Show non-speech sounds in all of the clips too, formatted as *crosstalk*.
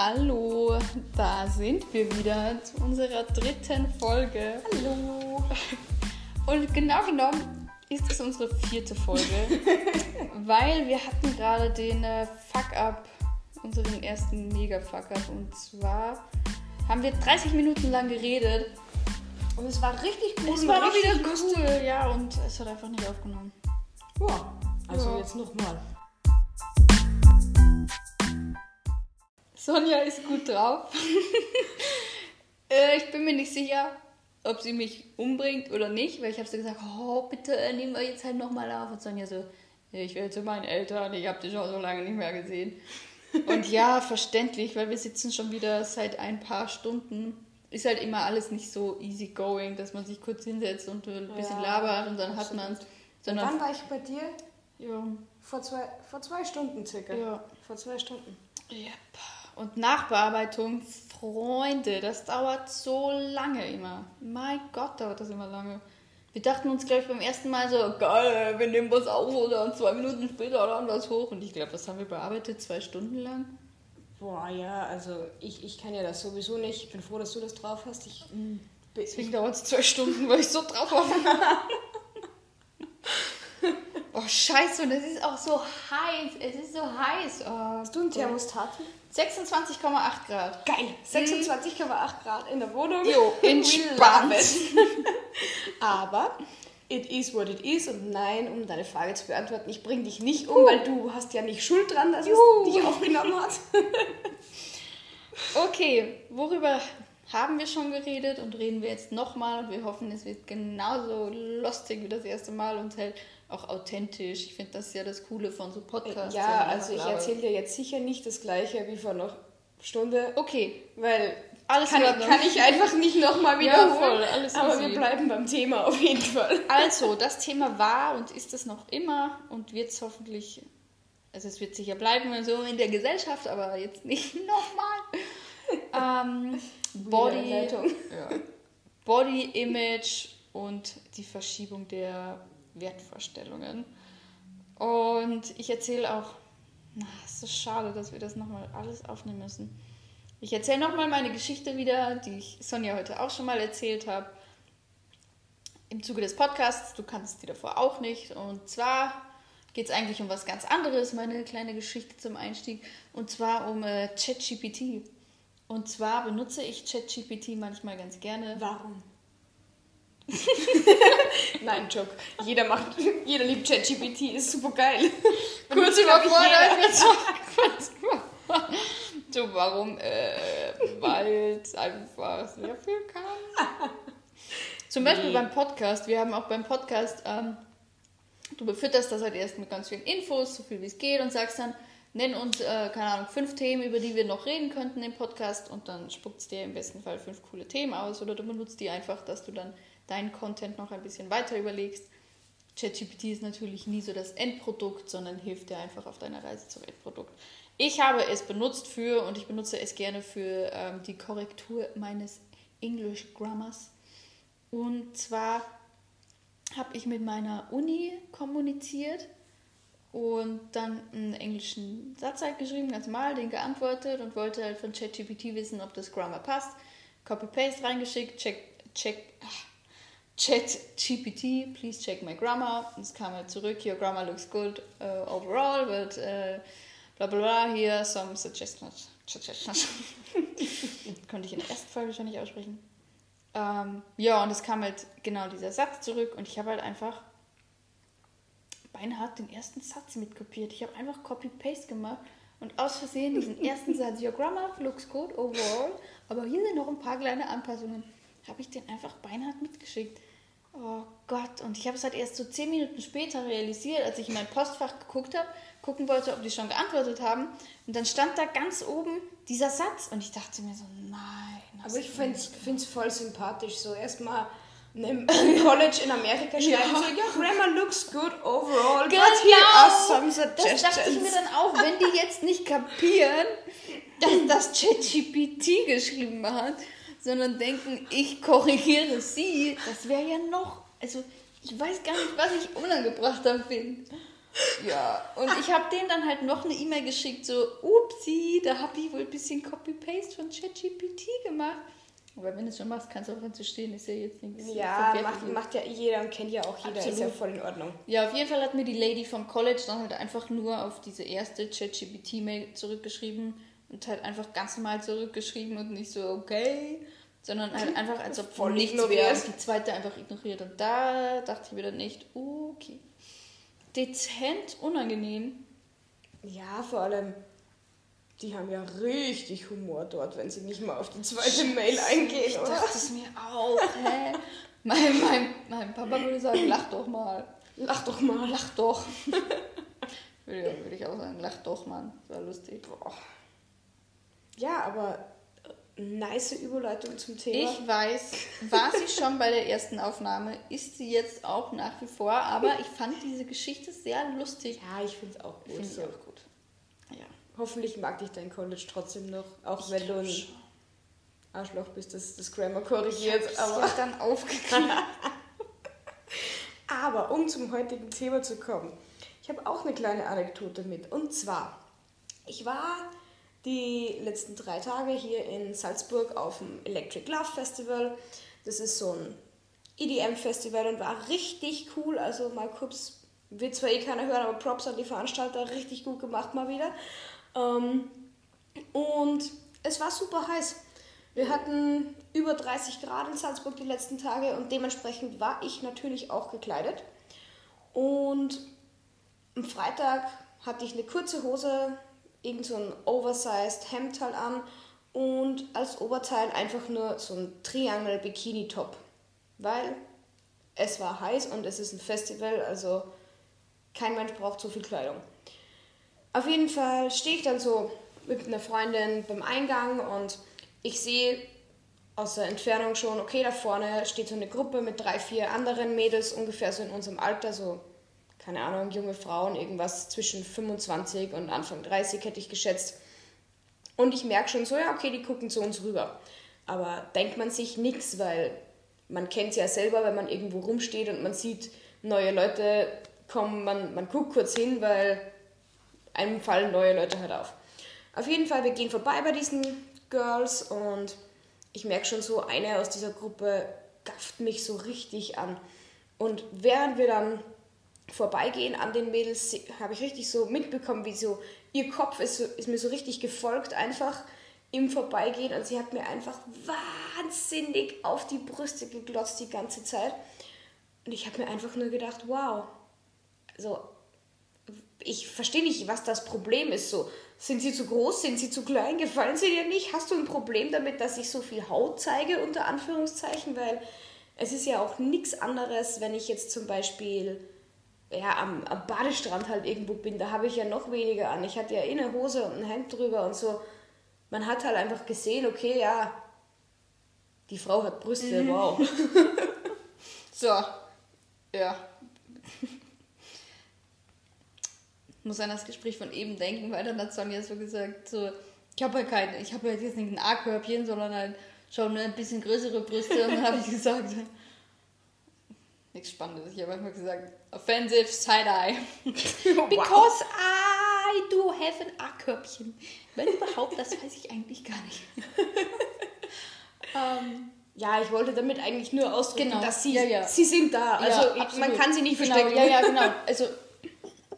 Hallo, da sind wir wieder zu unserer dritten Folge. Hallo. Und genau genommen ist es unsere vierte Folge, *laughs* weil wir hatten gerade den äh, Fuck-Up, unseren ersten Mega-Fuck-Up. Und zwar haben wir 30 Minuten lang geredet. Und es war richtig cool. Es war auch wieder lustig. cool, ja, und es hat einfach nicht aufgenommen. Ja, also Ja. jetzt nochmal. Sonja ist gut drauf. *laughs* äh, ich bin mir nicht sicher, ob sie mich umbringt oder nicht, weil ich habe so gesagt, oh, bitte nehmen wir jetzt halt nochmal auf. Und Sonja so, "Ja, ich will zu meinen Eltern, ich habe dich schon so lange nicht mehr gesehen. Und ja, *laughs* verständlich, weil wir sitzen schon wieder seit ein paar Stunden. Ist halt immer alles nicht so easy going, dass man sich kurz hinsetzt und ein bisschen Ja, labert und dann hat man Wann sondern war ich bei dir? ja, Vor zwei, vor zwei Stunden circa. ja. Vor zwei Stunden. Yep. Und Nachbearbeitung, Freunde, das dauert so lange immer. Mein Gott, dauert das immer lange. Wir dachten uns, glaube ich, beim ersten Mal so, geil, wir nehmen was auf und dann zwei Minuten später laden wir es hoch. Und ich glaube, was haben wir bearbeitet? Zwei Stunden lang? Boah, ja, also ich, ich kann ja das sowieso nicht. Ich bin froh, dass du das drauf hast. Ich, Deswegen dauert es zwei Stunden, weil ich so drauf habe. *laughs* oh, scheiße, und es ist auch so heiß. Es ist so heiß. Oh, hast du einen Thermostat? 26,8 Grad. Geil. 26,8 Grad in der Wohnung. Jo, *laughs* entspannt. *laughs* Aber it is what it is. Und nein, um deine Frage zu beantworten, ich bringe dich nicht um, weil du hast ja nicht Schuld dran, dass Juhu. es dich aufgenommen hat. *laughs* Okay, worüber haben wir schon geredet und reden wir jetzt nochmal und wir hoffen, es wird genauso lustig wie das erste Mal und halt auch authentisch. Ich finde das ja das Coole von so Podcasts. Ja, also ich erzähle dir jetzt sicher nicht das gleiche wie vor einer Stunde, Okay, weil Alles kann, kann ich einfach nicht nochmal Ja, wiederholen. alles aber easy. wir bleiben beim Thema auf jeden Fall. also das Thema war und ist es noch immer und wird es hoffentlich, also es wird sicher bleiben so in der Gesellschaft, aber jetzt nicht *laughs* nochmal. ähm, Body, ja. Body Image und die Verschiebung der Wertvorstellungen. Und ich erzähle auch, na, es ist schade, dass wir das nochmal alles aufnehmen müssen. Ich erzähle nochmal meine Geschichte wieder, die ich Sonja heute auch schon mal erzählt habe. Im Zuge des Podcasts, du kannst die davor auch nicht. Und zwar geht es eigentlich um was ganz anderes, meine kleine Geschichte zum Einstieg. Und zwar um äh, ChatGPT. Und zwar benutze ich ChatGPT manchmal ganz gerne. Warum? *laughs* Nein, Joke. Jeder macht, jeder liebt ChatGPT, ist super geil. *laughs* Kurz überfordert. *laughs* So, warum? Äh, weil es einfach sehr viel kann. Zum Beispiel Nee. beim Podcast. Wir haben auch beim Podcast, ähm, du befütterst das halt erst mit ganz vielen Infos, so viel wie es geht und sagst dann, nenn uns, äh, keine Ahnung, fünf Themen, über die wir noch reden könnten im Podcast und dann spuckt es dir im besten Fall fünf coole Themen aus oder du benutzt die einfach, dass du dann deinen Content noch ein bisschen weiter überlegst. ChatGPT ist natürlich nie so das Endprodukt, sondern hilft dir einfach auf deiner Reise zum Endprodukt. Ich habe es benutzt für und ich benutze es gerne für ähm, die Korrektur meines English Grammars. Und zwar habe ich mit meiner Uni kommuniziert und dann einen englischen Satz halt geschrieben, ganz normal, den geantwortet und wollte halt von ChatGPT wissen, ob das Grammar passt. Copy-Paste reingeschickt, check, check, ChatGPT, please check my grammar. Und es kam halt zurück, your grammar looks good uh, overall, but uh, bla bla bla, here some suggestions. *laughs* Konnte ich in der ersten Folge schon nicht aussprechen. Ähm, ja, und es kam halt genau dieser Satz zurück und ich habe halt einfach beinahe den ersten Satz mitkopiert. Ich habe einfach Copy-Paste gemacht und aus Versehen diesen *laughs* ersten Satz, your grammar looks good overall, aber hier sind noch ein paar kleine Anpassungen, habe ich den einfach beinahe mitgeschickt. Oh Gott, und ich habe es halt erst so zehn Minuten später realisiert, als ich in mein Postfach geguckt habe, gucken wollte, ob die schon geantwortet haben. Und dann stand da ganz oben dieser Satz und ich dachte mir so, nein. Aber ich finde es voll sympathisch. So erstmal *laughs* einem College in Amerika schreiben, Ja. so, ja, Grammar looks good overall, Genau, but here are some das suggestions. dachte ich mir dann auch, wenn die jetzt nicht kapieren, dass das *laughs* ChatGPT geschrieben hat, sondern denken, ich korrigiere sie, das wäre ja noch, also ich weiß gar nicht, was ich unangebrachter finde. Ja, und ich habe denen dann halt noch eine E-Mail geschickt, so, upsi, da habe ich wohl ein bisschen Copy-Paste von ChatGPT gemacht. Aber wenn du es schon machst, kannst du auch dazu stehen, ist ja jetzt nichts. Ja, macht, macht ja jeder und kennt ja auch jeder, ist ja Absolut. voll in Ordnung. Ja, auf jeden Fall hat mir die Lady vom College dann halt einfach nur auf diese erste ChatGPT-Mail zurückgeschrieben und halt einfach ganz normal zurückgeschrieben und nicht so, okay, sondern halt einfach, als ob Voll nichts wäre und die zweite einfach ignoriert. Und da dachte ich mir dann nicht, okay. Dezent unangenehm. Ja, vor allem, die haben ja richtig Humor dort, wenn sie nicht mal auf die zweite Mail eingehen, Ich oder? dachte es mir auch, hä? Mein, mein, mein Papa würde sagen, lach doch mal. Lach doch mal. Lach doch. *laughs* würde, würde ich auch sagen, lach doch, Mann. Das war lustig. Ja, aber äh, nice Überleitung zum Thema. Ich weiß, war sie schon bei der ersten Aufnahme, ist sie jetzt auch nach wie vor, aber ich fand diese Geschichte sehr lustig. ja, ich finde es auch gut. Finde ich auch gut. Ja. Hoffentlich mag dich dein College trotzdem noch, auch Ich wenn du ein. Arschloch bist, das das Grammar korrigiert. Ich Aber, ja dann aufgekriegt. *laughs* aber um zum heutigen Thema zu kommen, ich habe auch eine kleine Anekdote mit. Und zwar, ich war die letzten drei Tage hier in Salzburg auf dem Electric Love Festival. Das ist so ein EDM-Festival und war richtig cool. Also mal kurz, wird zwar eh keiner hören, aber Props an die Veranstalter, richtig gut gemacht mal wieder. Ähm, und es war super heiß. Wir hatten über 30 Grad in Salzburg die letzten Tage und dementsprechend war ich natürlich auch gekleidet. Und am Freitag hatte ich eine kurze Hose, irgend so ein oversized Hemd halt an und als Oberteil einfach nur so ein Triangle Bikini Top, weil es war heiß und es ist ein Festival, also kein Mensch braucht so viel Kleidung. Auf jeden Fall stehe ich dann so mit einer Freundin beim Eingang und ich sehe aus der Entfernung schon, okay, da vorne steht so eine Gruppe mit drei, vier anderen Mädels, ungefähr so in unserem Alter, so, keine Ahnung, junge Frauen, irgendwas zwischen 25 und Anfang 30 hätte ich geschätzt. Und ich merke schon so, ja, okay, die gucken zu uns rüber. Aber denkt man sich nichts, weil man kennt es ja selber, wenn man irgendwo rumsteht und man sieht neue Leute kommen, man, man guckt kurz hin, weil einem fallen neue Leute halt auf. Auf jeden Fall, wir gehen vorbei bei diesen Girls und ich merke schon so, eine aus dieser Gruppe gafft mich so richtig an. Und während wir dann vorbeigehen an den Mädels, habe ich richtig so mitbekommen, wie so ihr Kopf ist, ist mir so richtig gefolgt, einfach im Vorbeigehen. Und sie hat mir einfach wahnsinnig auf die Brüste geglotzt die ganze Zeit. Und ich habe mir einfach nur gedacht, wow, so, ich verstehe nicht, was das Problem ist. So, sind sie zu groß, sind sie zu klein, gefallen sie dir nicht? Hast du ein Problem damit, dass ich so viel Haut zeige, unter Anführungszeichen? Weil es ist ja auch nichts anderes, wenn ich jetzt zum Beispiel ja, am, am Badestrand halt irgendwo bin, da habe ich ja noch weniger an. Ich hatte ja eh eine Hose und ein Hemd drüber und so. Man hat halt einfach gesehen, okay, ja, die Frau hat Brüste, wow. *laughs* So, ja. Ich muss an das Gespräch von eben denken, weil dann hat Sonja so gesagt, so, ich habe halt kein, ich habe halt jetzt nicht ein A-Körbchen, sondern halt schon ein bisschen größere Brüste. Und dann habe ich gesagt, nichts Spannendes, ich habe einfach gesagt, offensive side-eye. *laughs* Because I do have an A-Körbchen. Wenn überhaupt, das weiß ich eigentlich gar nicht. *laughs* ähm, Ja, ich wollte damit eigentlich nur ausdrücken, Genau. dass sie, Ja, ja. sie sind da. Also Ja, man kann sie nicht genau, verstecken. Ja, ja, genau. *laughs* Also,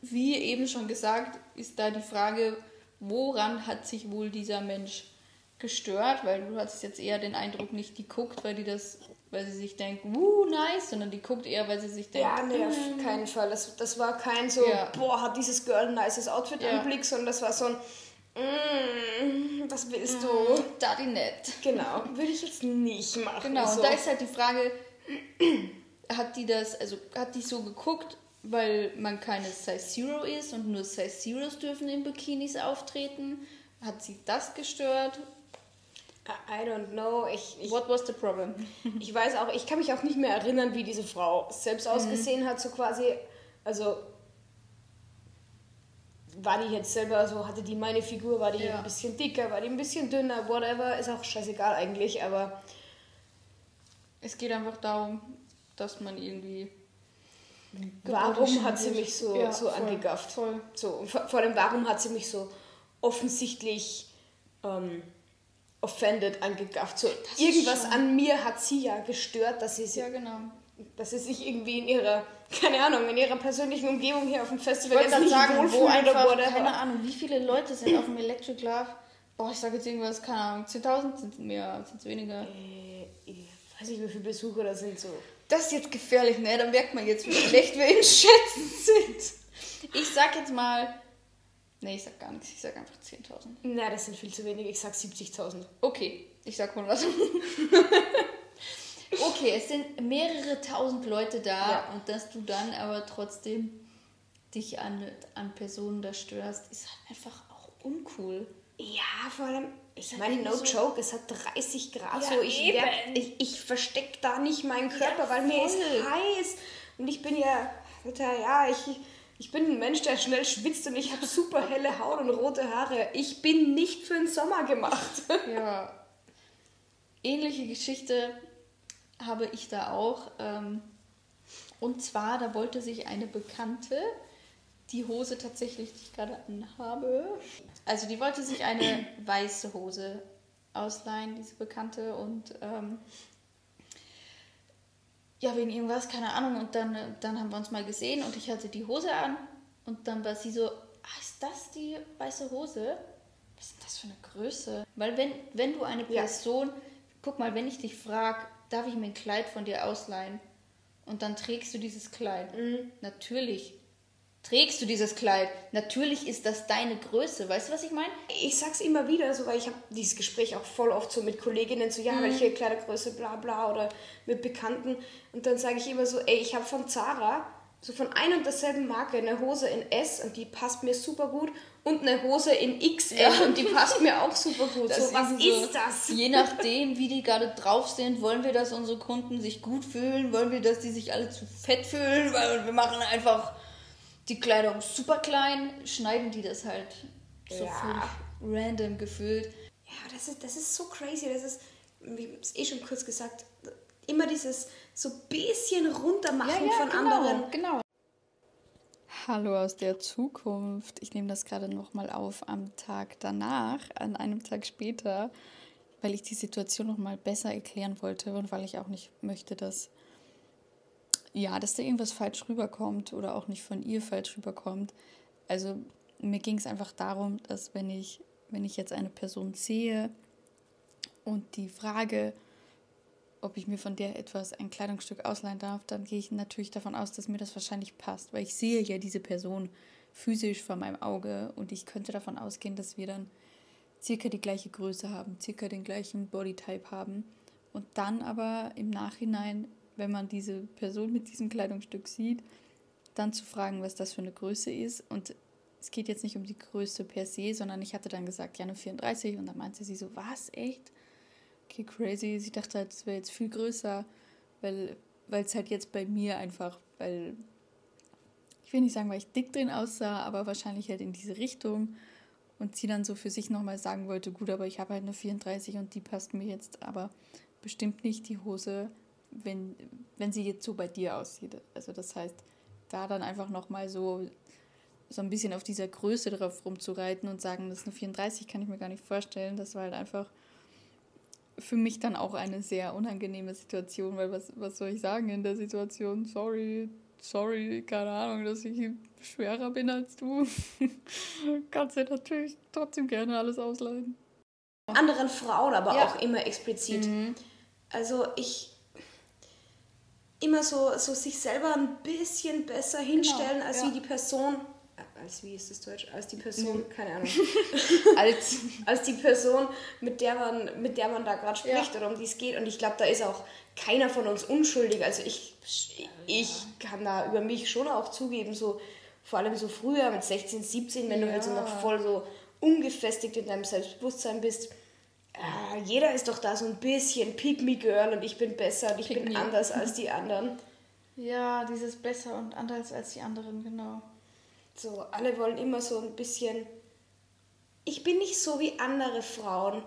wie eben schon gesagt, ist da die Frage, woran hat sich wohl dieser Mensch gestört? Weil du hattest jetzt eher den Eindruck, nicht die guckt, weil die das, weil sie sich denkt, wuh, nice, sondern die guckt eher, weil sie sich denkt, Ja, nee, auf mm, keinen Fall. Das, das war kein so, Ja. boah, hat dieses Girl ein nices Outfit Ja. am Blick, sondern das war so ein, mm, was willst du? Daddy nett. Genau, würde ich jetzt nicht machen. Genau, so. und da ist halt die Frage, *clears throat* hat die das, also hat die so geguckt, weil man keine Size Zero ist und nur Size Zeros dürfen in Bikinis auftreten? Hat sie das gestört? I don't know. Ich, ich, What was the problem? *laughs* ich weiß auch, ich kann mich auch nicht mehr erinnern, wie diese Frau selbst Mhm. ausgesehen hat, so quasi. Also war die jetzt selber so, hatte die meine Figur, war die Ja. ein bisschen dicker, war die ein bisschen dünner, whatever, ist auch scheißegal eigentlich, aber Es geht einfach darum, dass man irgendwie warum hat sie mich so, Ja, so voll, angegafft? voll. So, vor allem, warum hat sie mich so offensichtlich ähm, offended angegafft? So, ist irgendwas an mir hat sie ja gestört, dass sie, sie Ja, genau. dass sie sich irgendwie in ihrer, keine Ahnung, in ihrer persönlichen Umgebung hier auf dem Ich Festival wollte jetzt nicht sagen, wo oder einfach, whatever. keine Ahnung, wie viele Leute sind auf dem Electric Love? Boah, ich sage jetzt irgendwas, keine Ahnung, 10.000 sind es mehr, sind es weniger. Äh, ich weiß nicht, wie viele Besucher da sind so. Das ist jetzt gefährlich, ne? Da merkt man jetzt, wie schlecht wir in Schätzen sind. Ich sag jetzt mal, ne, ich sag gar nichts, ich sag einfach 10.000. Na, das sind viel zu wenig. Ich sag 70.000. Okay, ich sag 100. *laughs* okay, es sind mehrere tausend Leute da Ja. und dass du dann aber trotzdem dich an, an Personen da störst, ist halt einfach auch uncool. Ja, vor allem, ich meine, no so- joke, es hat 30 Grad. Ja, so, ich, eben. werd, ich, ich verstecke da nicht meinen Körper, Ja, weil mir ist heiß. Und ich bin ja, Alter, ja, ich, ich bin ein Mensch, der schnell schwitzt und ich habe super helle Haut und rote Haare. Ich bin nicht für den Sommer gemacht. *laughs* Ja. Ähnliche Geschichte habe ich da auch. Ähm, und zwar, da wollte sich eine Bekannte die Hose tatsächlich, die ich gerade anhabe. Also die wollte sich eine weiße Hose ausleihen, diese Bekannte. Und ähm, ja, wegen irgendwas, keine Ahnung. Und dann, äh, dann haben wir uns mal gesehen und ich hatte die Hose an. Und dann war sie so, ah, ist das die weiße Hose? Was ist denn das für eine Größe? Weil wenn, wenn du eine Ja. Person, guck mal, wenn ich dich frage, darf ich mir ein Kleid von dir ausleihen? Und dann trägst du dieses Kleid. Mhm. Natürlich trägst du dieses Kleid. Natürlich ist das deine Größe. Weißt du, was ich meine? Ich sag's immer wieder, so, weil ich habe dieses Gespräch auch voll oft so mit Kolleginnen, so, ja, Mhm. welche Kleidergröße, bla bla, oder mit Bekannten. Und dann sage ich immer so, ey, ich habe von Zara, so von ein und derselben Marke, eine Hose in S und die passt mir super gut und eine Hose in XL und die passt mir auch super gut. so, was irgendwie ist das? Je nachdem, wie die gerade drauf sind, wollen wir, dass unsere Kunden sich gut fühlen, wollen wir, dass die sich alle zu fett fühlen, weil wir machen einfach die Kleidung super klein, schneiden die das halt so Ja. völlig random gefühlt. Ja, das ist, das ist so crazy. Das ist, wie ich es eh schon kurz gesagt, immer dieses so bisschen runtermachen von anderen. genau. Hallo aus der Zukunft. Ich nehme das gerade nochmal auf am Tag danach, an einem Tag später, weil ich die Situation nochmal besser erklären wollte und weil ich auch nicht möchte, dass ja, dass da irgendwas falsch rüberkommt oder auch nicht von ihr falsch rüberkommt. Also mir ging es einfach darum, dass wenn ich, wenn ich jetzt eine Person sehe und die Frage, ob ich mir von der etwas, ein Kleidungsstück ausleihen darf, dann gehe ich natürlich davon aus, dass mir das wahrscheinlich passt, weil ich sehe ja diese Person physisch vor meinem Auge und ich könnte davon ausgehen, dass wir dann circa die gleiche Größe haben, circa den gleichen Bodytype haben und dann aber im Nachhinein, wenn man diese Person mit diesem Kleidungsstück sieht, dann zu fragen, was das für eine Größe ist und es geht jetzt nicht um die Größe per se, sondern ich hatte dann gesagt, ja, eine 34 und dann meinte sie so, was, echt? okay, crazy. Sie dachte halt, es wäre jetzt viel größer, weil es halt jetzt bei mir einfach, weil ich will nicht sagen, weil ich dick drin aussah, aber wahrscheinlich halt in diese Richtung. Und sie dann so für sich nochmal sagen wollte, gut, aber ich habe halt eine 34 und die passt mir jetzt aber bestimmt nicht die Hose, wenn, wenn sie jetzt so bei dir aussieht. Also das heißt, da dann einfach nochmal so, so ein bisschen auf dieser Größe drauf rumzureiten und sagen, das ist eine 34, kann ich mir gar nicht vorstellen. Das war halt einfach für mich dann auch eine sehr unangenehme Situation, weil was, was soll ich sagen in der Situation? Sorry, sorry, keine Ahnung, dass ich schwerer bin als du. *laughs* Kannst dir natürlich trotzdem gerne alles ausleihen. Anderen Frauen aber Ja. auch immer explizit. Also ich immer so, so sich selber ein bisschen besser hinstellen als ja. wie die Person. äh, Als wie ist das Deutsch? Als die Person, keine Ahnung. *laughs* Als als die Person, mit der man, mit der man da gerade spricht oder um die es geht. Und ich glaube, da ist auch keiner von uns unschuldig. Also ich, ich kann da über mich schon auch zugeben, so vor allem so früher mit 16, 17, wenn du halt so Ja. noch voll so ungefestigt in deinem Selbstbewusstsein bist. Äh, jeder ist doch da so ein bisschen Pick me Girl und ich bin besser und ich Pick bin me. anders als die anderen. ja, dieses besser und anders als die anderen, genau. So, alle wollen immer so ein bisschen. Ich bin nicht so wie andere Frauen.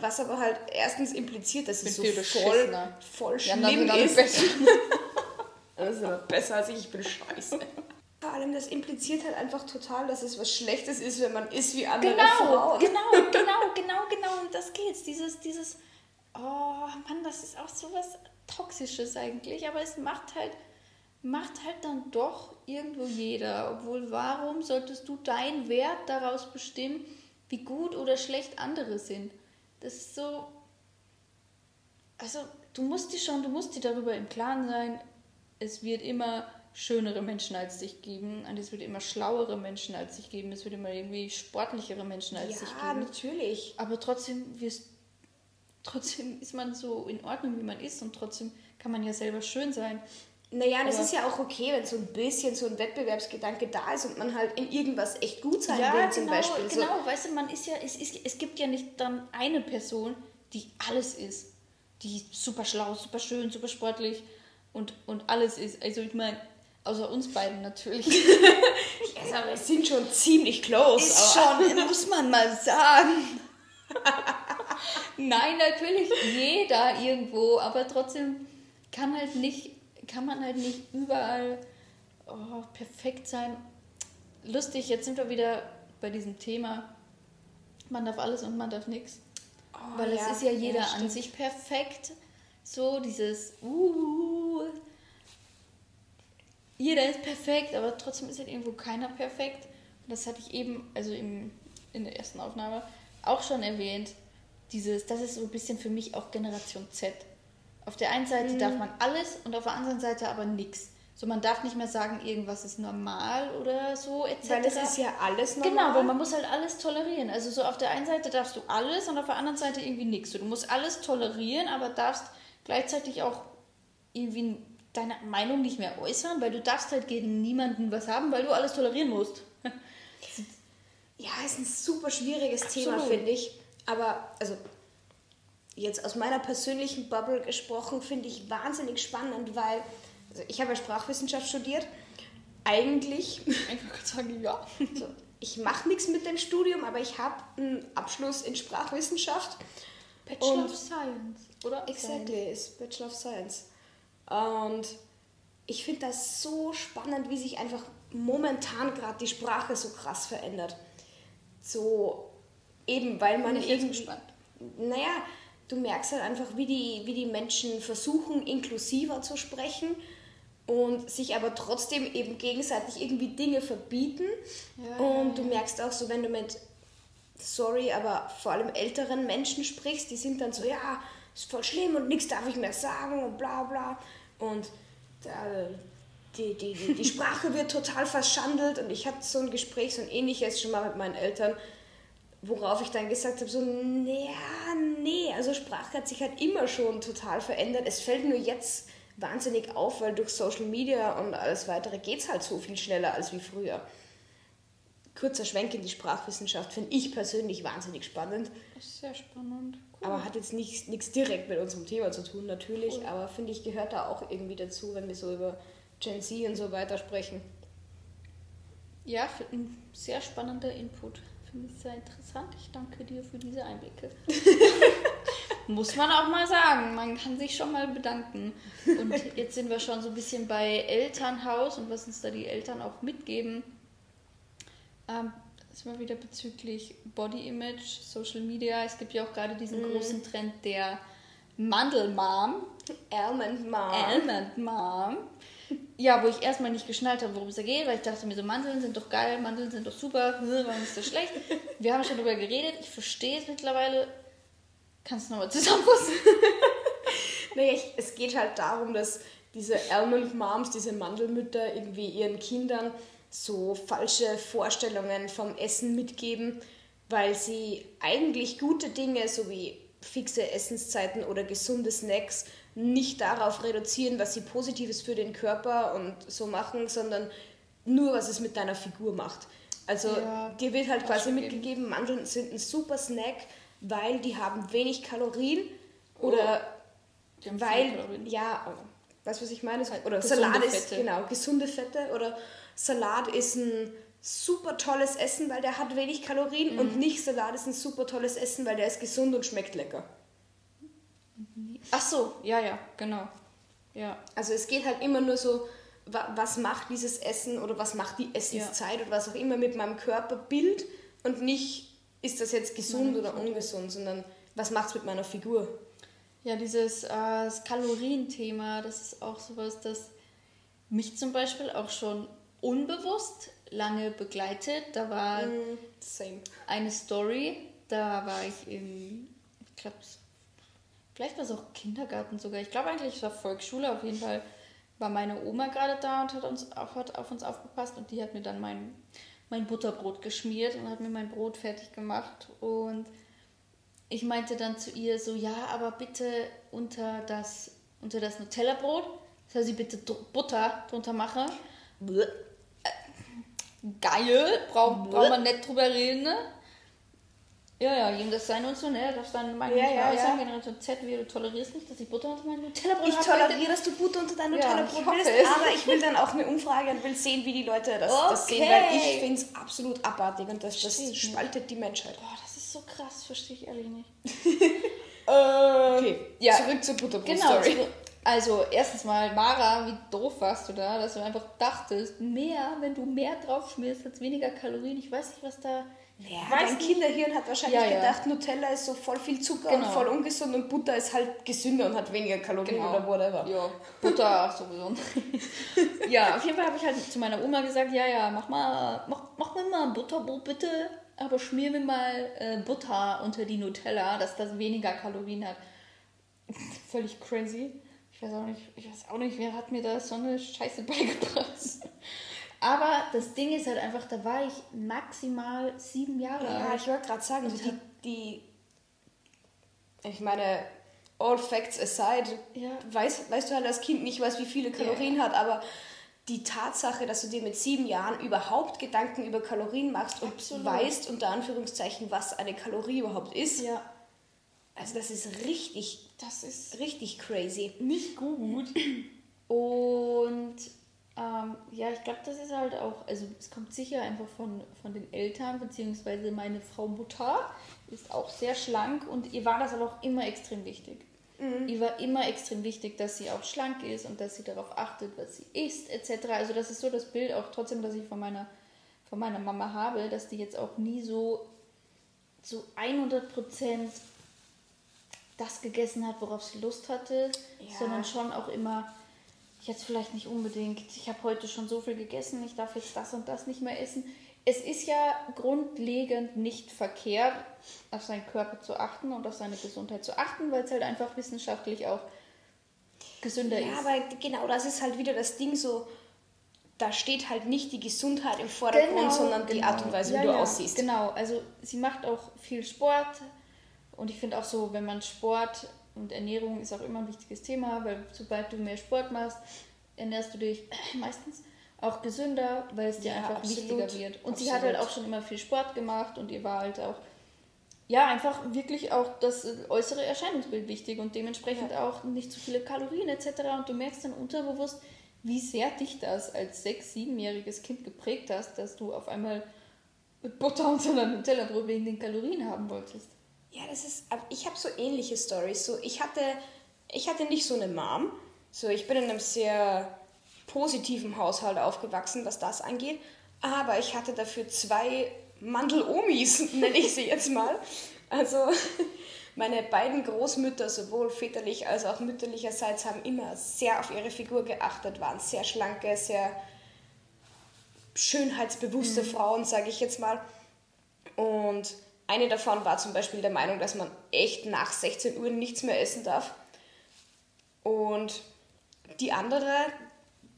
Was aber halt erstens impliziert, dass es so voll, voll schlimm ist. besser. *laughs* *laughs* Das ist aber besser als ich, ich bin scheiße. Vor allem, das impliziert halt einfach total, dass es was Schlechtes ist, wenn man ist wie andere Genau, Frauen. genau, genau, genau, genau. Das geht's. Dieses, dieses, oh Mann, das ist auch so was Toxisches eigentlich, aber es macht halt, macht halt dann doch irgendwo jeder. Obwohl, warum solltest du deinen Wert daraus bestimmen, wie gut oder schlecht andere sind? Das ist so. Also, du musst dir schon, du musst dir darüber im Klaren sein, es wird immer schönere Menschen als dich geben und es wird immer schlauere Menschen als dich geben, es wird immer irgendwie sportlichere Menschen als dich Ja, geben. natürlich. Aber trotzdem wirst trotzdem ist man so in Ordnung, wie man ist und trotzdem kann man ja selber schön sein. Naja, das Aber- ist ja auch okay, wenn so ein bisschen so ein Wettbewerbsgedanke da ist und man halt in irgendwas echt gut sein will, zum Beispiel. So, genau, weißt du, man ist ja, es, ist, es gibt ja nicht dann eine Person, die alles ist. Die super schlau, super schön, super sportlich und, und alles ist. Also ich meine, außer uns beiden natürlich. *laughs* also, wir sind schon ziemlich close. Ist aber- schon, muss man mal sagen. *laughs* Nein, natürlich jeder irgendwo, aber trotzdem kann halt nicht, kann man halt nicht überall oh, perfekt sein. Lustig, jetzt sind wir wieder bei diesem Thema. Man darf alles und man darf nichts. Oh, Weil es ja, ist ja jeder ja, an sich perfekt. So dieses, uh, jeder ist perfekt, aber trotzdem ist halt irgendwo keiner perfekt. Und das hatte ich eben, also im, in der ersten Aufnahme, auch schon erwähnt. Dieses, das ist so ein bisschen für mich auch Generation Z. Auf der einen Seite Mhm. darf man alles und auf der anderen Seite aber nichts. So, man darf nicht mehr sagen, irgendwas ist normal oder so, etc. Weil es ist ja alles normal. Genau, weil man muss halt alles tolerieren. Also so auf der einen Seite darfst du alles und auf der anderen Seite irgendwie nichts. So, du musst alles tolerieren, aber darfst gleichzeitig auch irgendwie deine Meinung nicht mehr äußern, weil du darfst halt gegen niemanden was haben, weil du alles tolerieren musst. *laughs* Ja, ist ein super schwieriges Thema, Absolut. finde ich. Aber, also, jetzt aus meiner persönlichen Bubble gesprochen, finde ich wahnsinnig spannend, weil also ich habe ja Sprachwissenschaft studiert. Eigentlich, *laughs* Ich wollte gerade sagen, ja. so, ich mache nichts mit dem Studium, aber ich habe einen Abschluss in Sprachwissenschaft. Bachelor Und- of Science, oder? Exactly, ist Bachelor of Science. Und ich finde das so spannend, wie sich einfach momentan gerade die Sprache so krass verändert. So eben, weil man Bin ich irgendwie... gespannt. Naja, du merkst halt einfach, wie die, wie die Menschen versuchen, inklusiver zu sprechen und sich aber trotzdem eben gegenseitig irgendwie Dinge verbieten. Ja, und du merkst auch so, wenn du mit, sorry, aber vor allem älteren Menschen sprichst, die sind dann so, ja, ist voll schlimm und nichts darf ich mehr sagen und bla bla. Und da, die, die, die, die Sprache wird total verschandelt und ich hatte so ein Gespräch, so ein ähnliches schon mal mit meinen Eltern, worauf ich dann gesagt habe, so, naja, nee, also Sprache hat sich halt immer schon total verändert. Es fällt nur jetzt wahnsinnig auf, weil durch Social Media und alles weitere geht es halt so viel schneller als wie früher. Kurzer Schwenk in die Sprachwissenschaft finde ich persönlich wahnsinnig spannend, ist sehr spannend. Cool. aber hat jetzt nichts direkt mit unserem Thema zu tun, natürlich, aber finde ich gehört da auch irgendwie dazu, wenn wir so über Gen Z und so weiter sprechen. Ja, ein sehr spannender Input. Finde ich sehr interessant. Ich danke dir für diese Einblicke. *laughs* Muss man auch mal sagen. Man kann sich schon mal bedanken. Und jetzt sind wir schon so ein bisschen bei Elternhaus und was uns da die Eltern auch mitgeben. Ähm, das mal wieder bezüglich Body Image, Social Media. Es gibt ja auch gerade diesen großen Trend der Mandelmom. Almond Mom. Almond Mom. Ja, wo ich erstmal nicht geschnallt habe, worum es da geht, weil ich dachte mir so, Mandeln sind doch geil, Mandeln sind doch super, hm, warum ist das schlecht? *laughs* Wir haben schon darüber geredet, ich verstehe es mittlerweile. Kannst du nochmal zusammenfassen? *laughs* Naja, ich, es geht halt darum, dass diese Almond Moms, diese Mandelmütter irgendwie ihren Kindern so falsche Vorstellungen vom Essen mitgeben, weil sie eigentlich gute Dinge sowie fixe Essenszeiten oder gesunde Snacks nicht darauf reduzieren, was sie Positives für den Körper und so machen, sondern nur, was es mit deiner Figur macht. Also Ja, dir wird halt quasi mitgegeben, Mandeln sind ein super Snack, weil die haben wenig Kalorien oder haben weil, ja, weißt du, was ich meine? Halt Oder gesunde Salat ist, Fette. genau, gesunde Fette. Oder Salat ist ein super tolles Essen, weil der hat wenig Kalorien. Mhm. Und nicht Salat ist ein super tolles Essen, weil der ist gesund und schmeckt lecker. Ach so, ja, ja, genau. Ja. Also es geht halt immer nur so, wa- was macht dieses Essen oder was macht die Essenszeit oder was auch immer mit meinem Körperbild und nicht, ist das jetzt gesund oder ungesund, sondern was macht es mit meiner Figur. Ja, dieses äh, das Kalorienthema, das ist auch sowas, das mich zum Beispiel auch schon unbewusst lange begleitet. Da war Mm, eine Story, da war ich im, ich glaube, vielleicht war es auch Kindergarten sogar. Ich glaube eigentlich, es war Volksschule. Auf jeden Fall war meine Oma gerade da und hat, uns, auf, hat auf uns aufgepasst und die hat mir dann mein, mein Butterbrot geschmiert und hat mir mein Brot fertig gemacht. Und ich meinte dann zu ihr so, ja, aber bitte unter das, unter das Nutella-Brot, soll sie bitte Butter drunter machen. Geil, braucht braucht man nicht drüber reden, ne? Ja, ja, jedem das sein und so, ne? Das dann meine Ja, ja, ja. Generation Z, wie du tolerierst nicht, dass ich Butter unter mein Nutella-Brot Ich habe. toleriere, dass du Butter unter dein Ja, Nutella-Brot ich willst, es. aber ich will dann auch eine Umfrage und will sehen, wie die Leute das, das sehen, weil Okay. ich finde es absolut abartig und das, das ich spaltet die Menschheit. Boah, ist so krass, verstehe ich ehrlich nicht. *laughs* Okay, ja. zurück zur Genau. Butterbrot-Story. zu- Also, erstens mal, Mara, wie doof warst du da, dass du einfach dachtest, mehr, wenn du mehr drauf schmierst, hat weniger Kalorien. Ich weiß nicht, was da. Ja, weiß dein. Kinderhirn hat wahrscheinlich Ja, ja. gedacht, Nutella ist so voll viel Zucker Genau. und voll ungesund und Butter ist halt gesünder und hat weniger Kalorien oder whatever. Ja, Butter *laughs* sowieso. ja, auf jeden Fall habe ich halt zu meiner Oma gesagt, ja, ja, mach mal, mach, mach mir mal ein Butterbrot bitte, aber schmier mir mal äh, Butter unter die Nutella, dass das weniger Kalorien hat. *laughs* Völlig crazy. Ich weiß auch nicht, ich weiß auch nicht, wer hat mir da so eine Scheiße *laughs* beigebracht. Aber das Ding ist halt einfach, da war ich maximal sieben Jahre Ja, alt. ich wollte gerade sagen, so die, die, ich meine, all facts aside, Ja. weißt, weißt du halt als Kind nicht, was wie viele Kalorien hat, aber die Tatsache, dass du dir mit sieben Jahren überhaupt Gedanken über Kalorien machst und Absolut. weißt, unter Anführungszeichen, was eine Kalorie überhaupt ist, Ja, also das ist richtig, das ist richtig crazy. nicht gut. Und ähm, ja, ich glaube, das ist halt auch, also es kommt sicher einfach von, von den Eltern, beziehungsweise meine Frau Mutter ist auch sehr schlank und ihr war das aber auch immer extrem wichtig. Ihr war immer extrem wichtig, dass sie auch schlank ist und dass sie darauf achtet, was sie isst, etc. Also das ist so das Bild auch trotzdem, das ich von meiner, von meiner Mama habe, dass die jetzt auch nie so zu 100 Prozent das gegessen hat, worauf sie Lust hatte, Ja. sondern schon auch immer, jetzt vielleicht nicht unbedingt, ich habe heute schon so viel gegessen, ich darf jetzt das und das nicht mehr essen. Es ist ja grundlegend nicht verkehrt, auf seinen Körper zu achten und auf seine Gesundheit zu achten, weil es halt einfach wissenschaftlich auch gesünder Ja, ist. aber genau das ist halt wieder das Ding so, da steht halt nicht die Gesundheit im Vordergrund, sondern die Art und Weise, wie Genau. Ja, du ja, aussiehst. Genau, also sie macht auch viel Sport und ich finde auch so, wenn man Sport und Ernährung ist auch immer ein wichtiges Thema, weil sobald du mehr Sport machst, ernährst du dich meistens auch gesünder, weil es dir Ja, einfach absolut. wichtiger wird. Und sie hat halt Absolut. auch schon immer viel Sport gemacht und ihr war halt auch ja, einfach wirklich auch das äußere Erscheinungsbild wichtig und dementsprechend auch nicht zu viele Kalorien etc. Und du merkst dann unterbewusst, wie sehr dich das als sechs-, siebenjähriges Kind geprägt hast, dass du auf einmal mit Butter und so einem Nutella-Brot wegen den Kalorien haben wolltest. Ja, das ist, ich habe so ähnliche Stories. So, ich hatte, ich hatte nicht so eine Mom. So, ich bin in einem sehr positiven Haushalt aufgewachsen, was das angeht. Aber ich hatte dafür zwei Mandel-Omis, *laughs* nenne ich sie jetzt mal. Also *laughs* meine beiden Großmütter, sowohl väterlich als auch mütterlicherseits, haben immer sehr auf ihre Figur geachtet, waren sehr schlanke, sehr schönheitsbewusste Frauen, sage ich jetzt mal. Und eine davon war zum Beispiel der Meinung, dass man echt nach 16 Uhr nichts mehr essen darf. Und die andere,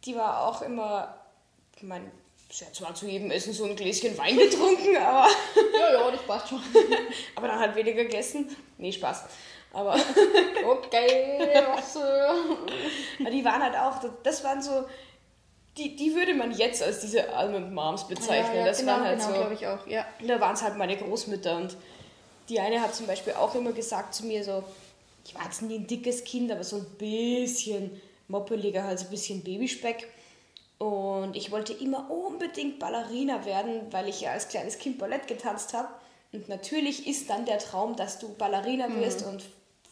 die war auch immer, ich meine, sie hat zwar zu jedem Essen so ein Gläschen Wein getrunken, aber, *laughs* Ja, ja, das passt schon. *laughs* aber dann halt weniger gegessen. Nee, Spaß. Aber *laughs* Okay, was? Äh, die waren halt auch, das waren so, die, die würde man jetzt als diese Almond Moms bezeichnen. ja, ja, das genau, waren halt genau, so. glaube ich auch, ja. Da waren es halt meine Großmütter und die eine hat zum Beispiel auch immer gesagt zu mir so, ich war jetzt nie ein dickes Kind, aber so ein bisschen moppeliger, halt so ein bisschen Babyspeck. Und ich wollte immer unbedingt Ballerina werden, weil ich ja als kleines Kind Ballett getanzt habe. Und natürlich ist dann der Traum, dass du Ballerina wirst und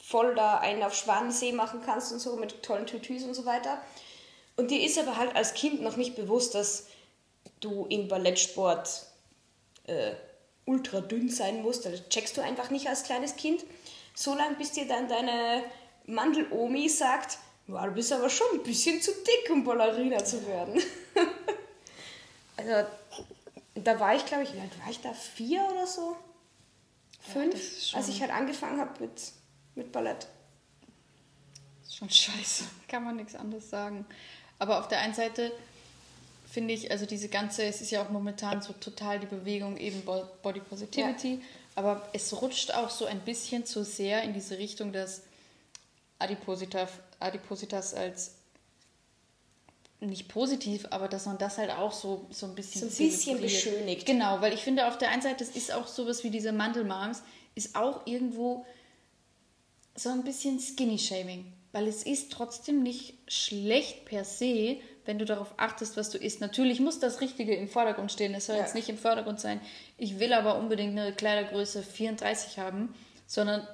voll da einen auf Schwanensee machen kannst und so mit tollen Tütüs und so weiter. Und dir ist aber halt als Kind noch nicht bewusst, dass du im Ballettsport äh, ultra dünn sein musst. Das checkst du einfach nicht als kleines Kind. So lange, bis dir dann deine Mandel-Omi sagt, wow, du bist aber schon ein bisschen zu dick, um Ballerina zu werden. *laughs* also, da war ich, glaube ich, wie alt war ich da? Vier oder so? Fünf? ist als ich halt angefangen habe mit, mit Ballett. Das ist schon scheiße. Kann man nichts anderes sagen. Aber auf der einen Seite finde ich, also diese ganze, es ist ja auch momentan so total die Bewegung eben Bo- Body Positivity, aber es rutscht auch so ein bisschen zu sehr in diese Richtung, dass Adipositas, Adipositas als nicht positiv, aber dass man das halt auch so, so ein bisschen So ein bisschen beschönigt. Genau, weil ich finde auf der einen Seite, das ist auch sowas wie diese Mandelmoms, ist auch irgendwo so ein bisschen Skinny-Shaming. Weil es ist trotzdem nicht schlecht per se, wenn du darauf achtest, was du isst. Natürlich muss das Richtige im Vordergrund stehen. Es soll Ja. jetzt nicht im Vordergrund sein, ich will aber unbedingt eine Kleidergröße 34 haben, sondern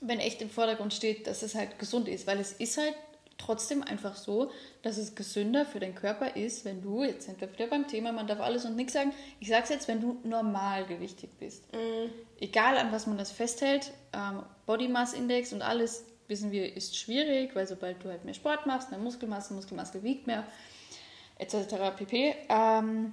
wenn echt im Vordergrund steht, dass es halt gesund ist. Weil es ist halt trotzdem einfach so, dass es gesünder für den Körper ist, wenn du, jetzt sind wir wieder beim Thema, man darf alles und nichts sagen, ich sag's jetzt, wenn du normalgewichtig bist. Egal an was man das festhält, ähm, Body Mass Index und alles, wissen wir, ist schwierig, weil sobald du halt mehr Sport machst, mehr Muskelmasse, Muskelmasse wiegt mehr, etc. pp. Ähm,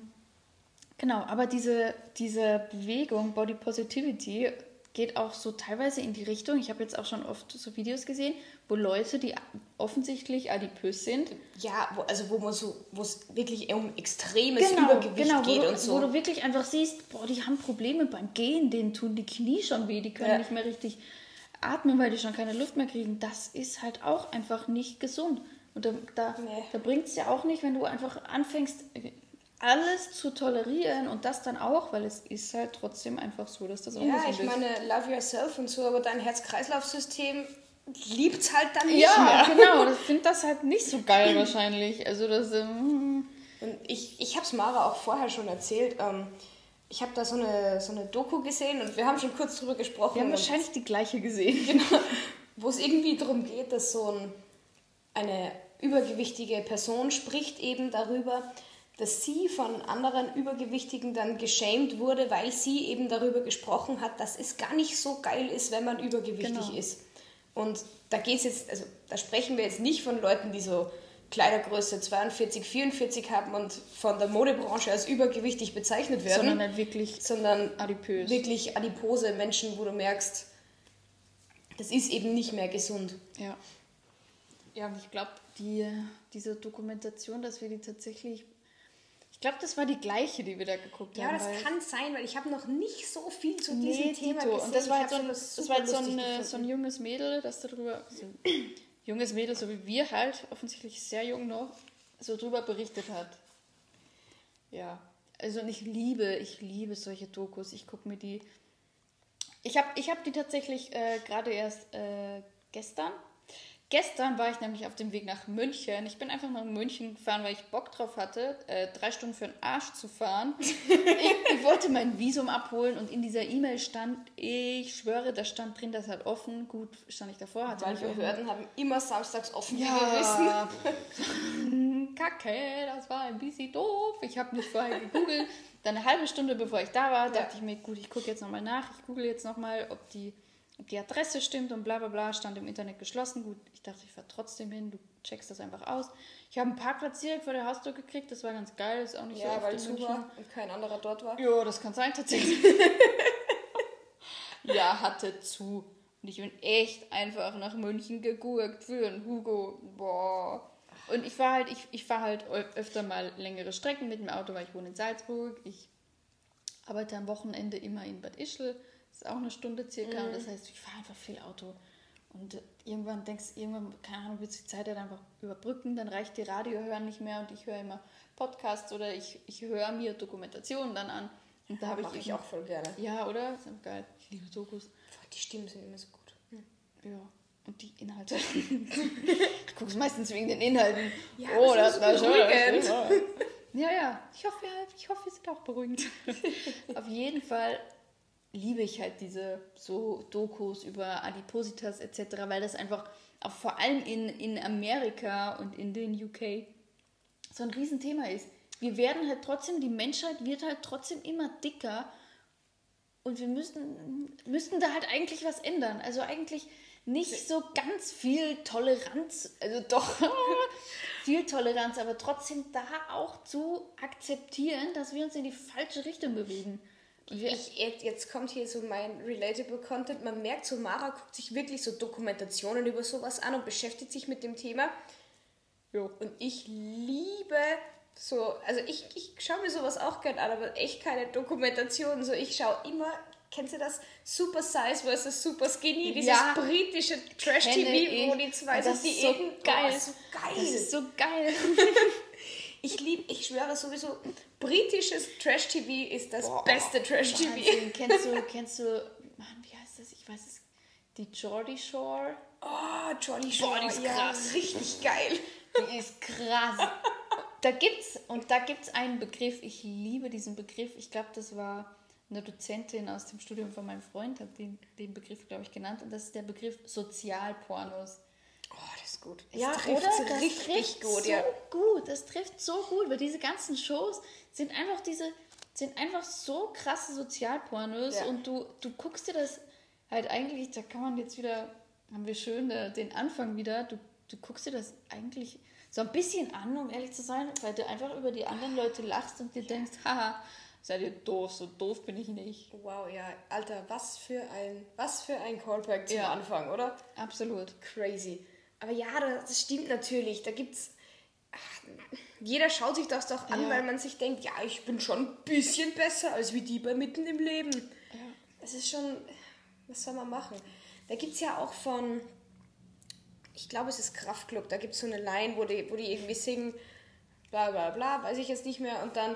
Genau, aber diese, diese Bewegung, Body Positivity, geht auch so teilweise in die Richtung. Ich habe jetzt auch schon oft so Videos gesehen, wo Leute, die offensichtlich adipös sind, Ja, wo, also wo man so, wo es wirklich um extremes Übergewicht genau, geht du, und so. wo du wirklich einfach siehst, boah, die haben Probleme beim Gehen, denen tun die Knie schon weh, die können Ja. nicht mehr richtig atmen, weil die schon keine Luft mehr kriegen. Das ist halt auch einfach nicht gesund. Und da, da, Nee. da bringt es ja auch nicht, wenn du einfach anfängst, alles zu tolerieren und das dann auch, weil es ist halt trotzdem einfach so, dass das ja, ungesund ich ist. meine, love yourself und so, aber dein Herz-Kreislauf-System liebt halt dann nicht ja, mehr. genau. Ich *laughs* finde das halt nicht so geil wahrscheinlich. Also das, ähm, Und ich, ich habe es Mara auch vorher schon erzählt. Ähm, ich habe da so eine, so eine Doku gesehen und wir haben schon kurz drüber gesprochen. wir haben wahrscheinlich die gleiche gesehen. *laughs* Genau. Wo es irgendwie darum geht, dass so ein, eine übergewichtige Person spricht eben darüber, dass sie von anderen Übergewichtigen dann geschämt wurde, weil sie eben darüber gesprochen hat, dass es gar nicht so geil ist, wenn man übergewichtig Genau. ist. Und da geht's jetzt, also da sprechen wir jetzt nicht von Leuten, die so Kleidergröße 42, 44 haben und von der Modebranche als übergewichtig bezeichnet werden, Sondern halt wirklich sondern adipös. wirklich adipose Menschen, wo du merkst, das ist eben nicht mehr gesund. Ja. Ja, und ich glaube, die, diese Dokumentation, dass wir die tatsächlich. Ich glaube, das war die gleiche, die wir da geguckt Ja, haben. das weil- kann sein, weil ich habe noch nicht so viel zu diesem Nee, Thema Tito. gesehen. Und das war, halt so ein, das war halt so, ein, so ein junges Mädel, das darüber, so ein *clears throat* junges Mädel, so wie wir halt, offensichtlich sehr jung noch, so drüber berichtet hat. Ja, also und ich liebe, ich liebe solche Dokus. Ich gucke mir die. Ich habe ich hab die tatsächlich äh, gerade erst äh, gestern. Gestern war ich nämlich auf dem Weg nach München. Ich bin einfach nach München gefahren, weil ich Bock drauf hatte, äh, drei Stunden für den Arsch zu fahren. *laughs* ich, wollte mein Visum abholen und in dieser E-Mail stand, ich schwöre, da stand drin, das hat offen. Gut, stand ich davor, hatte Weil nicht. Behörden haben immer samstags offen. Ja, *laughs* Kacke, das war ein bisschen doof. Ich habe nicht vorher gegoogelt. Dann eine halbe Stunde bevor ich da war, dachte ich mir, gut, ich gucke jetzt nochmal nach. Ich google jetzt nochmal, ob die, die Adresse stimmt und bla bla bla. Stand im Internet geschlossen. Gut, ich dachte, ich fahre trotzdem hin. Du checkst das einfach aus. Ich habe einen Parkplatz direkt vor der Haustür gekriegt. Das war ganz geil. Ist auch nicht so Ja, oft weil zu war und kein anderer dort war. Ja, das kann sein tatsächlich. *laughs* ja, hatte zu. Und ich bin echt einfach nach München gegurkt für einen Hugo. Boah. Und ich fahre halt, ich, ich fahre halt öfter mal längere Strecken mit dem Auto, weil ich wohne in Salzburg. Ich arbeite am Wochenende immer in Bad Ischl. Ist auch eine Stunde circa. Und das heißt, ich fahre einfach viel Auto. Und irgendwann denkst du, irgendwann, keine Ahnung, willst du die Zeit halt einfach überbrücken, dann reicht die Radio hören nicht mehr und ich höre immer Podcasts oder ich, ich höre mir Dokumentationen dann an. Und da habe ich, ich auch voll gerne. Ja, oder? Das ist einfach geil. Ich liebe Dokus. Die Stimmen sind immer so gut. Ja. Und die Inhalte. *laughs* ich gucke es meistens wegen den Inhalten. Ja, oh, das das ist war so schon. beruhigend. *laughs* Ja, ja. Ich hoffe, ja, ich hoffe, wir sind auch beruhigend. *laughs* Auf jeden Fall liebe ich halt diese so Dokus über Adipositas etc., weil das einfach auch vor allem in, in Amerika und in den UK so ein Riesenthema ist. Wir werden halt trotzdem, die Menschheit wird halt trotzdem immer dicker und wir müssten da halt eigentlich was ändern. Also eigentlich nicht so ganz viel Toleranz, also doch *laughs* viel Toleranz, aber trotzdem da auch zu akzeptieren, dass wir uns in die falsche Richtung bewegen. Ich, jetzt, jetzt kommt hier so mein relatable Content. Man merkt so, Mara guckt sich wirklich so Dokumentationen über sowas an und beschäftigt sich mit dem Thema. jo. Und ich liebe so, also ich, ich schaue mir sowas auch gern an, aber echt keine Dokumentationen. So, ich schaue immer, kennst du das? Super Size vs. Super Skinny, dieses Ja. britische Trash-TV, wo die zwei das Diäten... so geil. Oh, so geil. Das ist so geil. *laughs* ich liebe, ich schwöre sowieso, britisches Trash-TV ist das Boah, beste Trash-TV. Kennst du, kennst du, Mann, wie heißt das? Ich weiß es. Die Geordie Shore? Oh, Boah, Shore, die ist ja, krass. richtig geil. Die ist krass. Da gibt's, und da gibt's einen Begriff, ich liebe diesen Begriff. Ich glaube, das war eine Dozentin aus dem Studium von meinem Freund, hat den, den Begriff, glaube ich, genannt. Und das ist der Begriff Sozialpornos. Ist gut. Ja, das trifft oder? Das richtig trifft gut, so ja. gut. Das trifft so gut, weil diese ganzen Shows sind einfach diese, sind einfach so krasse Sozialpornos Ja. und du, du guckst dir das halt eigentlich, da kann man jetzt wieder, haben wir schön den Anfang wieder, du, du guckst dir das eigentlich so ein bisschen an, um ehrlich zu sein, weil du einfach über die anderen Leute lachst und dir denkst, haha, seid ihr doof, so doof bin ich nicht. Wow, ja, Alter, was für ein, was für ein Callback zum Ja. Anfang, oder? Absolut. Crazy. Aber ja, das stimmt natürlich. Da gibt's. ach, Jeder schaut sich das doch an, Ja. weil man sich denkt, ja, ich bin schon ein bisschen besser als wie die bei mitten im Leben. Ja. Es ist schon. Was soll man machen? Da gibt es ja auch von. Ich glaube, es ist Kraftklub. Da gibt es so eine Line, wo die, wo die irgendwie singen, bla bla bla, weiß ich jetzt nicht mehr. Und dann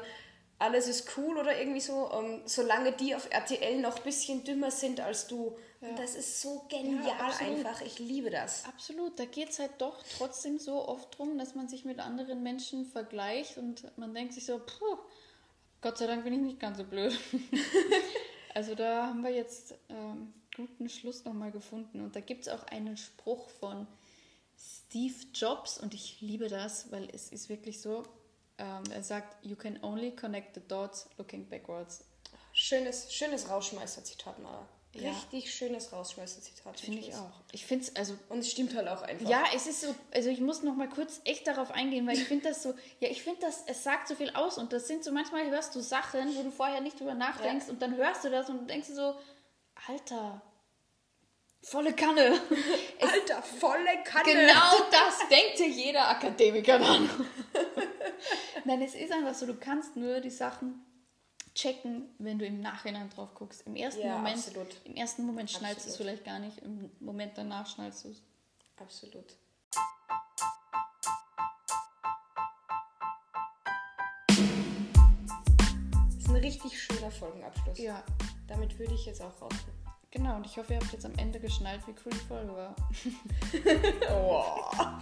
alles ist cool oder irgendwie so, ähm, solange die auf RTL noch ein bisschen dümmer sind als du. Und das ist so genial Ja, einfach. Ich liebe das. Absolut, da geht es halt doch trotzdem so oft drum, dass man sich mit anderen Menschen vergleicht und man denkt sich so, puh, Gott sei Dank bin ich nicht ganz so blöd. *laughs* *laughs* also da haben wir jetzt ähm, guten Schluss nochmal gefunden. Und da gibt es auch einen Spruch von Steve Jobs und ich liebe das, weil es ist wirklich so, ähm, er sagt, you can only connect the dots looking backwards. Schönes, schönes Rausschmeißer-Zitat, Mara. Ja. Richtig schönes Rausschmeißer-Zitat. zum Finde ich auch. Ich finde es, also Und es stimmt halt auch einfach. Ja, es ist so, also ich muss noch mal kurz echt darauf eingehen, weil ich finde das so, ja, ich finde das, es sagt so viel aus und das sind so, manchmal hörst du Sachen, wo du vorher nicht drüber nachdenkst und dann hörst du das und denkst du so, Alter, volle Kanne. *laughs* Alter, volle Kanne. genau das denkt sich jeder Akademiker dann. *laughs* Nein, es ist einfach so, du kannst nur die Sachen checken, wenn du im Nachhinein drauf guckst. Im ersten Ja, Moment, absolut. im ersten Moment schnallst du es vielleicht gar nicht, im Moment danach schnallst du es. Absolut. Das ist ein richtig schöner Folgenabschluss. Ja, Damit würde ich jetzt auch rausgehen. Genau, und ich hoffe, ihr habt jetzt am Ende geschnallt, wie cool die Folge war. *laughs*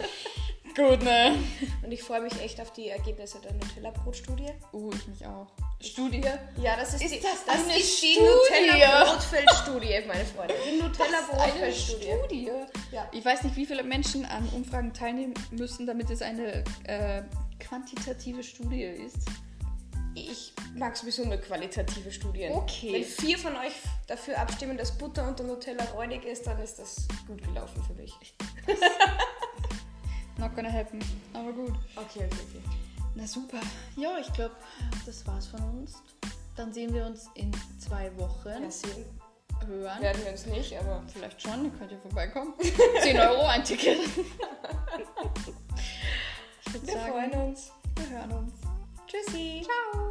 Gut, ne? Und ich freue mich echt auf die Ergebnisse der Nutella-Brot-Studie. Uh, ich mich auch. Studie? Ja, das ist, Ist die, das das eine ist die Studie? Nutella-Brotfeld-Studie, meine Freunde. Die Eine Nutella-Brotfeld-Studie. Studie? Ja. Ich weiß nicht, wie viele Menschen an Umfragen teilnehmen müssen, damit es eine äh, quantitative Studie ist. Ich mag sowieso nur qualitative Studien. Okay. Wenn vier von euch dafür abstimmen, dass Butter unter Nutella räudig ist, dann ist das gut gelaufen für mich. *laughs* Not gonna happen. Aber gut. Okay, okay, okay. Na super. Ja, ich glaube, das war's von uns. Dann sehen wir uns in zwei Wochen. Ja, sehen. Hören. Werden wir uns nicht, aber. Vielleicht schon, ihr könnt ja vorbeikommen. *laughs* 10 Euro ein Ticket. *laughs* ich würde sagen, freuen uns. Wir hören uns. Tschüssi. Ciao.